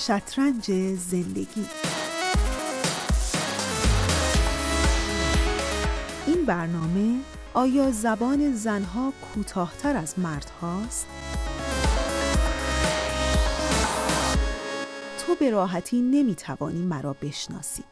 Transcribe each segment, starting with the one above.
شطرنج زندگی این برنامه آیا زبان زنها کوتاهتر از مردهاست؟ تو به راحتی نمی‌توانی مرا بشناسی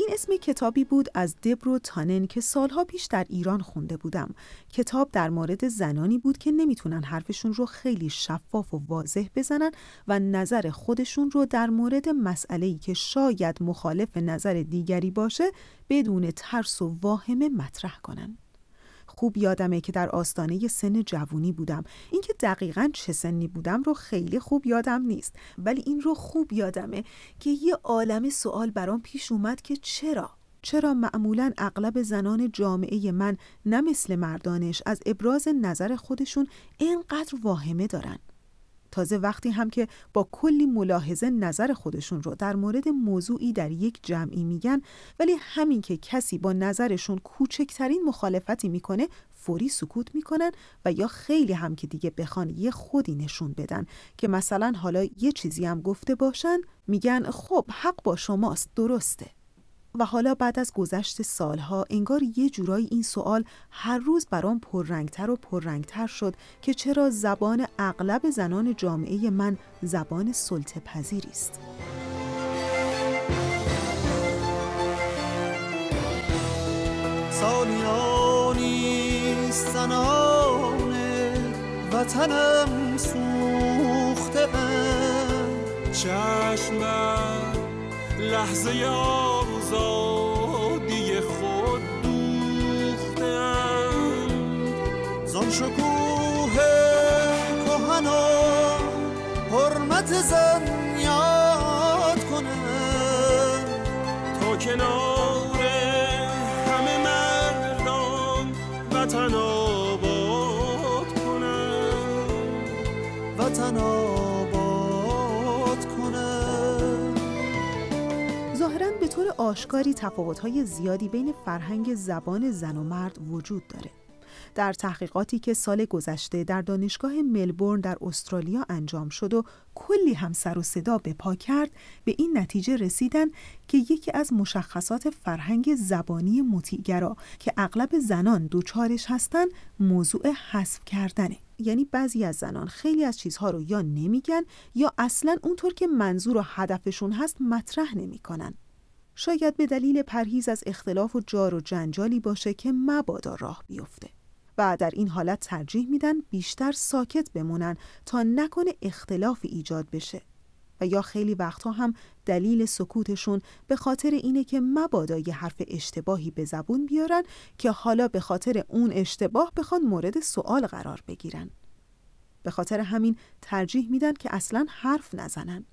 این اسم کتابی بود از دبرو تانن که سالها پیش در ایران خونده بودم. کتاب در مورد زنانی بود که نمی‌تونن حرفشون رو خیلی شفاف و واضح بزنن و نظر خودشون رو در مورد مسئله‌ای که شاید مخالف نظر دیگری باشه بدون ترس و واهمه مطرح کنن. خوب یادمه که در آستانه سن جوونی بودم. اینکه دقیقا چه سنی بودم رو خیلی خوب یادم نیست. ولی این رو خوب یادمه که یه عالم سوال برام پیش اومد که چرا؟ چرا معمولا اغلب زنان جامعه من نه مثل مردانش از ابراز نظر خودشون اینقدر واهمه دارن؟ تازه وقتی هم که با کلی ملاحظه نظر خودشون رو در مورد موضوعی در یک جمعی میگن ولی همین که کسی با نظرشون کوچکترین مخالفتی می‌کنه فوری سکوت می‌کنن و یا خیلی هم که دیگه بخوان یه خودی نشون بدن که مثلا حالا یه چیزی هم گفته باشن میگن خب حق با شماست درسته. و حالا بعد از گذشت سالها انگار یه جورایی این سوال هر روز برام پررنگتر و پررنگتر شد که چرا زبان اغلب زنان جامعه من زبان سلطه پذیری است. وطنم سوخته چشمم لحظه آزادی خود دوختم. زان شکوه کهنا حرمت زن یاد کنم. تا کنار همه مردان وطن آباد کنم. وطن به آشکاری تفاوت‌های زیادی بین فرهنگ زبان زن و مرد وجود داره. در تحقیقاتی که سال گذشته در دانشگاه ملبورن در استرالیا انجام شد و کلی هم سر و صدا به پا کرد به این نتیجه رسیدن که یکی از مشخصات فرهنگ زبانی مطیعگرا که اغلب زنان دوچارش هستن موضوع حذف کردنه یعنی بعضی از زنان خیلی از چیزها رو یا نمیگن یا اصلا اونطور که منظور و هدفشون هست مطرح نمی‌کنن شاید به دلیل پرهیز از اختلاف و جار و جنجالی باشه که مبادا راه بیفته. و در این حالت ترجیح میدن بیشتر ساکت بمونن تا نکنه اختلاف ایجاد بشه. و یا خیلی وقتها هم دلیل سکوتشون به خاطر اینه که مبادا یه حرف اشتباهی به زبون بیارن که حالا به خاطر اون اشتباه بخوان مورد سوال قرار بگیرن. به خاطر همین ترجیح میدن که اصلا حرف نزنن.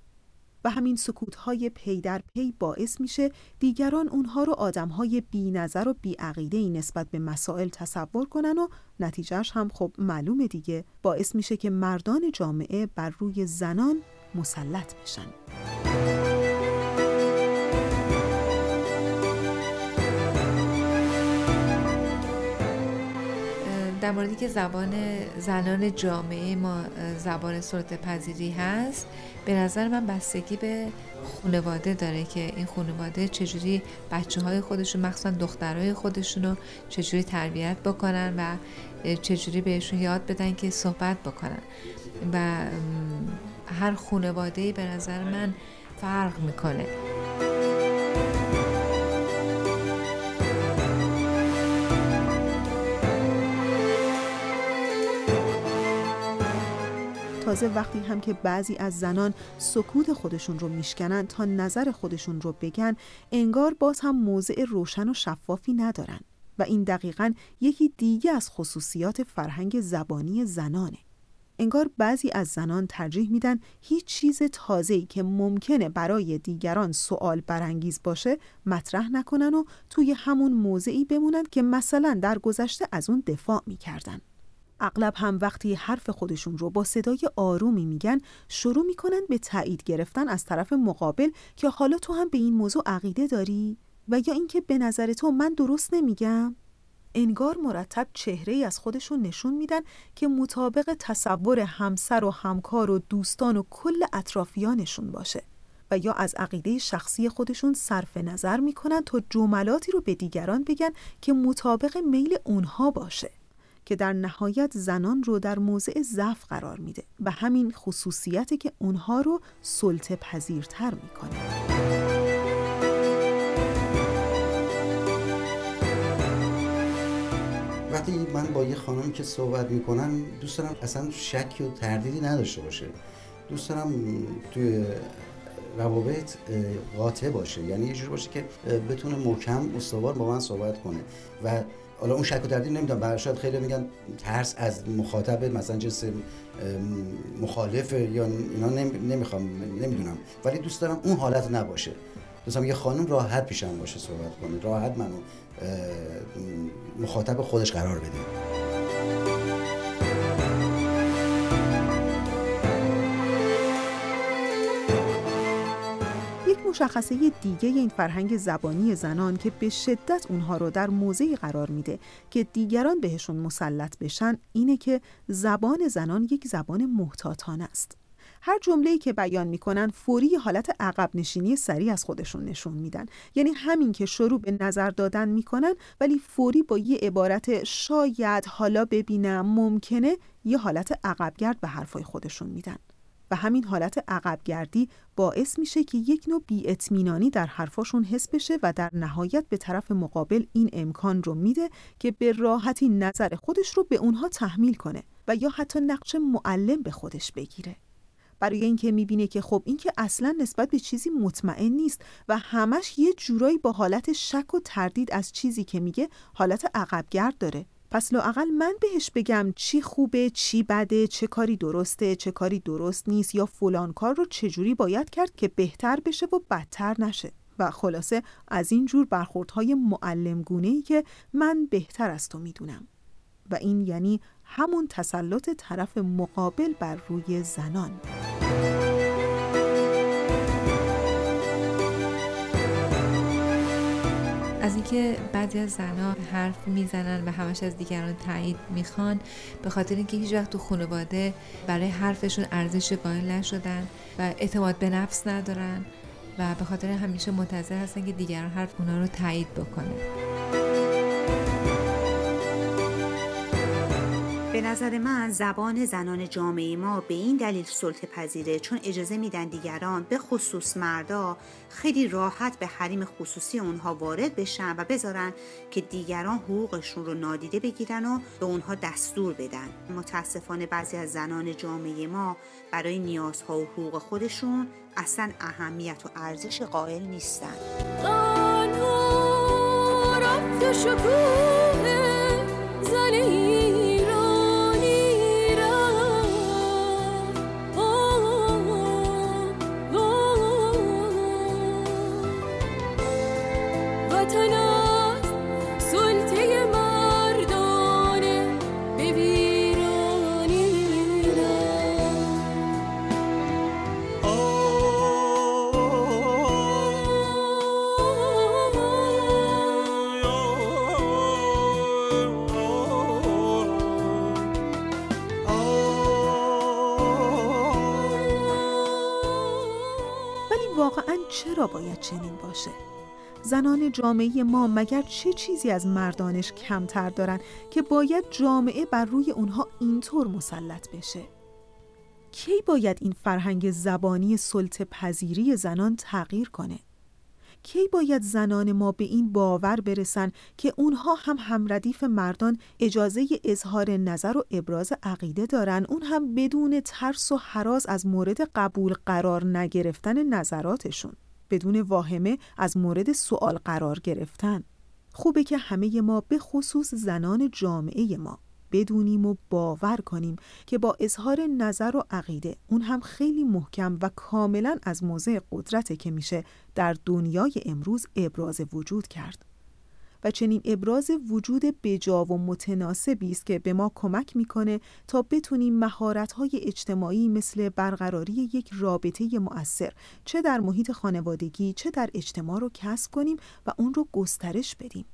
همین سکوتهای پی در پی باعث میشه دیگران اونها رو آدمهای بی نظر و بی عقیده ای نسبت به مسائل تصور کنن و نتیجهش هم خب معلومه دیگه باعث میشه که مردان جامعه بر روی زنان مسلط بشن. در موردی که زبان زنان جامعه ما زبان سلطه پذیری هست به نظر من بستگی به خانواده داره که این خانواده چجوری بچه های خودشون مخصوصا دخترهای خودشون رو چجوری تربیت بکنن و چجوری بهشون یاد بدن که صحبت بکنن. و هر خانواده به نظر من فرق می‌کنه. تازه وقتی هم که بعضی از زنان سکوت خودشون رو میشکنن تا نظر خودشون رو بگن انگار باز هم موضع روشن و شفافی ندارن و این دقیقا یکی دیگه از خصوصیات فرهنگ زبانی زنانه انگار بعضی از زنان ترجیح میدن هیچ چیز تازه‌ای که ممکنه برای دیگران سوال برانگیز باشه مطرح نکنن و توی همون موضعی بمونن که مثلا در گذشته از اون دفاع می‌کردن. اغلب هم وقتی حرف خودشون رو با صدای آرومی میگن شروع می‌کنن به تایید گرفتن از طرف مقابل که حالا تو هم به این موضوع عقیده داری؟ و یا اینکه به نظر تو من درست نمیگم؟ انگار مرتب چهره ای از خودشون نشون میدن که مطابق تصور همسر و همکار و دوستان و کل اطرافیانشون باشه و یا از عقیده شخصی خودشون صرف نظر می‌کنن تا جملاتی رو به دیگران بگن که مطابق میل اونها باشه. که در نهایت زنان رو در موضع ضعف قرار میده و همین خصوصیتی که اونها رو سلطه پذیرتر می‌کنه. وقتی من با یه خانم که صحبت می‌کنم دوست دارم اصلا شک و تردیدی نداشته باشه. دوست دارم توی روابط قاطع باشه. یعنی یه جور باشه که بتونه محکم استوار با من صحبت کنه. و حالا اون شک و تردید نمی‌دونم برای شاید خیلی میگن ترس از مخاطب مثلا جنس مخالف یا اینا نمی‌خوام نمی‌دونم. ولی دوست دارم اون حالت نباشه. دوستم یه خانم راحت پیشم باشه صحبت کنه راحت منو مخاطب خودش قرار بده. مشخصه دیگه این فرهنگ زبانی زنان که به شدت اونها رو در موضعی قرار میده که دیگران بهشون مسلط بشن اینه که زبان زنان یک زبان محتاطانه است. هر جمله‌ای که بیان می‌کنن فوری حالت عقب نشینی سریع از خودشون نشون میدن یعنی همین که شروع به نظر دادن می‌کنن ولی فوری با یه عبارت شاید حالا ببینم ممکنه یه حالت عقبگرد به حرفای خودشون میدن و همین حالت عقبگردی باعث میشه که یک نوع بیاطمینانی در حرفاشون حس بشه و در نهایت به طرف مقابل این امکان رو میده که به راحتی نظر خودش رو به اونها تحمیل کنه و یا حتی نقش معلم به خودش بگیره. برای اینکه می‌بینه که خب این که اصلا نسبت به چیزی مطمئن نیست و همش یه جورایی با حالت شک و تردید از چیزی که میگه حالت عقبگرد داره. پس لاقل من بهش بگم چی خوبه چی بده چه کاری درسته چه کاری درست نیست یا فلان کار رو چجوری باید کرد که بهتر بشه و بدتر نشه. و خلاصه از این جور برخوردهای معلم ای که من بهتر از تو می‌دونم. و این یعنی همون تسلط طرف مقابل بر روی زنان. از اینکه بعضی از زنها حرف می‌زنن و همش از دیگران تایید می‌خوان به خاطر اینکه هیچ وقت تو خانواده برای حرفشون ارزش قائل نشدن و اعتماد به نفس ندارن و به خاطر همیشه منتظر هستن که دیگران حرف اونا رو تایید بکنه به نظر من زبان زنان جامعه ما به این دلیل سلطه پذیره چون اجازه میدن دیگران به خصوص مردا خیلی راحت به حریم خصوصی اونها وارد بشن و بذارن که دیگران حقوقشون رو نادیده بگیرن و به اونها دستور بدن. متاسفانه بعضی از زنان جامعه ما برای نیازها و حقوق خودشون اصلا اهمیت و ارزش قائل نیستن. باید چنین باشه؟ زنان جامعه ما مگر چه چیزی از مردانش کمتر دارن که باید جامعه بر روی اونها اینطور مسلط بشه؟ کی باید این فرهنگ زبانی سلطه پذیری زنان تغییر کنه؟ کی باید زنان ما به این باور برسن که اونها هم همردیف مردان اجازه اظهار نظر و ابراز عقیده دارن اون هم بدون ترس و حراز از مورد قبول قرار نگرفتن نظراتشون بدون واهمه از مورد سوال قرار گرفتن. خوبه که همه ما به خصوص زنان جامعه ما بدونیم و باور کنیم که با اظهار نظر و عقیده اون هم خیلی محکم و کاملا از موضع قدرته که میشه در دنیای امروز ابراز وجود کرد. و چنین ابراز وجود بجا و متناسبی است که به ما کمک می‌کنه تا بتونیم مهارت‌های اجتماعی مثل برقراری یک رابطه مؤثر چه در محیط خانوادگی چه در اجتماع رو کسب کنیم و اون رو گسترش بدیم.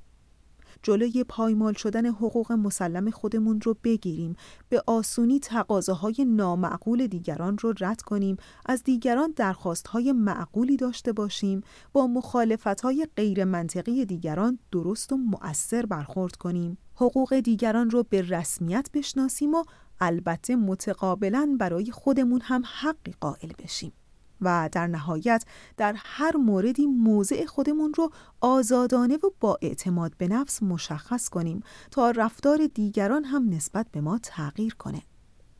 جلوی پایمال شدن حقوق مسلم خودمون رو بگیریم. به آسونی تقاضاهای نامعقول دیگران رو رد کنیم. از دیگران درخواستهای معقولی داشته باشیم. با مخالفتهای غیر منطقی دیگران درست و مؤثر برخورد کنیم. حقوق دیگران رو به رسمیت بشناسیم و البته متقابلا برای خودمون هم حقی قائل بشیم. و در نهایت در هر موردی موضع خودمون رو آزادانه و با اعتماد به نفس مشخص کنیم تا رفتار دیگران هم نسبت به ما تغییر کنه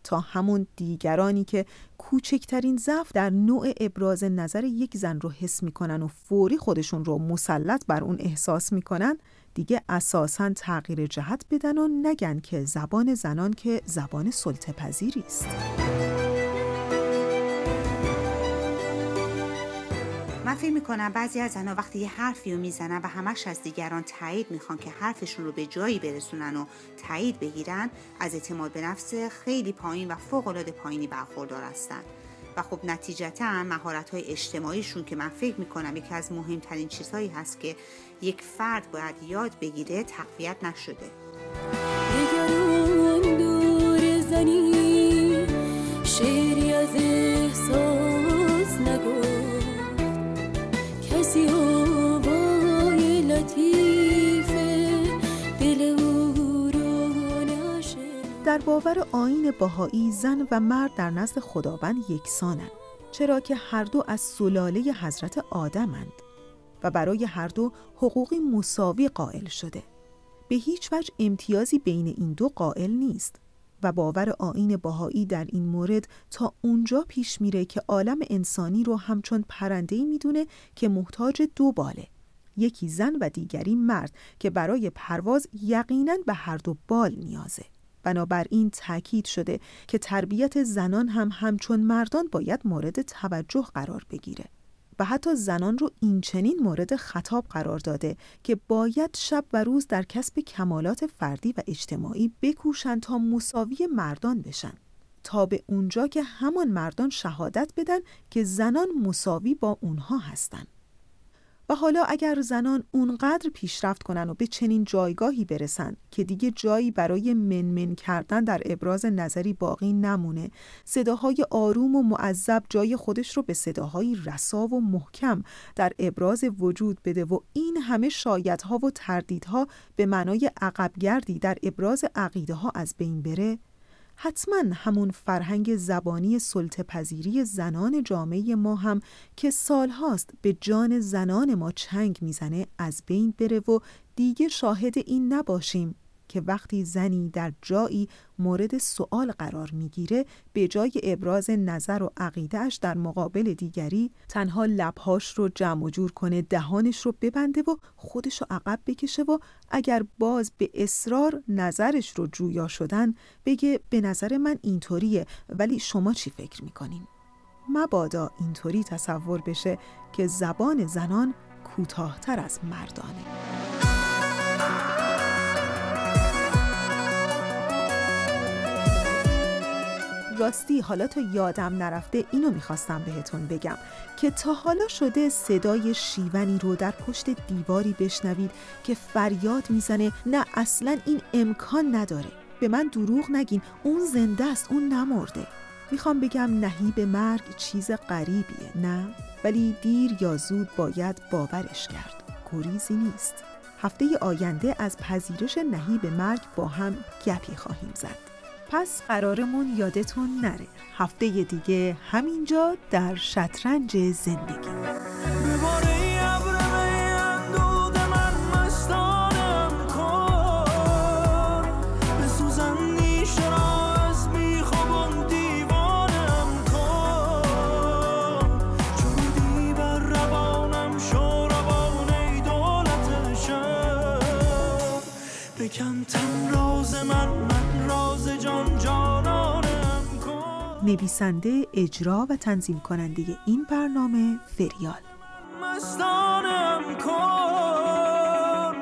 تا همون دیگرانی که کوچکترین ضعف در نوع ابراز نظر یک زن رو حس می‌کنن و فوری خودشون رو مسلط بر اون احساس می‌کنن دیگه اساسا تغییر جهت بدن و نگن که زبان زنان که زبان سلطه پذیری است. من فکر می‌کنم بعضی از زنها وقتی یه حرفی رو می‌زنن و همش از دیگران تایید می‌خوان که حرفشون رو به جایی برسونن و تایید بگیرن از اعتماد به نفس خیلی پایین و فوق العاده پایینی برخوردار هستن. و خب نتیجتا مهارت های اجتماعیشون که من فکر می‌کنم یکی از مهمترین چیزهایی هست که یک فرد باید یاد بگیره تقویت نشده. دور زنی شعری از احساس در باور آین باهایی زن و مرد در نزد خداوند یکسانند چرا که هر دو از سلاله حضرت آدمند و برای هر دو حقوقی مساوی قائل شده. به هیچ وجه امتیازی بین این دو قائل نیست و باور آین باهایی در این مورد تا اونجا پیش میره که عالم انسانی رو همچون پرندهی می‌دونه که محتاج دو باله یکی زن و دیگری مرد که برای پرواز یقینا به هر دو بال نیازه. بنابراین تاکید شده که تربیت زنان هم همچون مردان باید مورد توجه قرار بگیره و حتی زنان رو این چنین مورد خطاب قرار داده که باید شب و روز در کسب کمالات فردی و اجتماعی بکوشند تا مساوی مردان بشن تا به اونجا که همان مردان شهادت بدن که زنان مساوی با اونها هستند. حالا اگر زنان اونقدر پیشرفت کنن و به چنین جایگاهی برسن که دیگه جایی برای منمن کردن در ابراز نظری باقی نمونه صداهای آروم و معذب جای خودش رو به صداهای رسا و محکم در ابراز وجود بده و این همه شایدها و تردیدها به معنای عقبگردی در ابراز عقیده ها از بین بره. حتما همون فرهنگ زبانی سلطه پذیری زنان جامعه ما هم که سالهاست به جان زنان ما چنگ می‌زنه از بین بره و دیگه شاهد این نباشیم. که وقتی زنی در جایی مورد سوال قرار می‌گیره به جای ابراز نظر و عقیدهش در مقابل دیگری تنها لبهاش رو جمع و جور کنه دهانش رو ببنده و خودش رو عقب بکشه و اگر باز به اصرار نظرش رو جویا شدن بگه به نظر من اینطوریه ولی شما چی فکر می‌کنین؟ مبادا اینطوری تصور بشه که زبان زنان کوتاهتر از مردانه راستی حالا تا یادم نرفته اینو می‌خواستم بهتون بگم که تا حالا شده صدای شیونی رو در پشت دیواری بشنوید که فریاد می‌زنه نه اصلا این امکان نداره. به من دروغ نگین اون زنده است اون نمرده. می‌خوام بگم نهیب مرگ چیز غریبیه نه؟ ولی دیر یا زود باید باورش کرد. گریزی نیست. هفته آینده از پذیرش نهیب مرگ با هم گپی خواهیم زد. پس قرارمون یادتون نره. هفته دیگه همینجا در شطرنج زندگی. نویسنده اجرا و تنظیم کننده این برنامه فریال. مستانم کن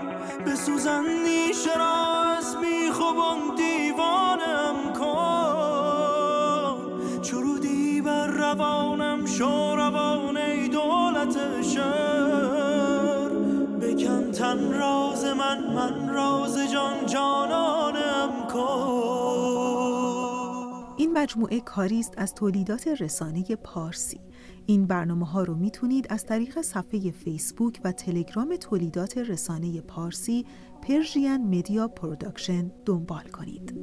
به سوزن نیشراز میخوبم دیوانم کن. چرودی بر روانم شو روان ای دولت شهر تن تن راز من من راز جان جانانم این مجموعه کاری است از تولیدات رسانه پارسی این برنامه ها رو می‌تونید از طریق صفحه فیسبوک و تلگرام تولیدات رسانه پارسی Persian Media Production دنبال کنید.